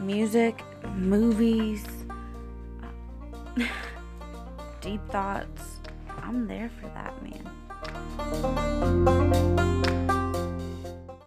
music, movies, deep thoughts. I'm there for that, man.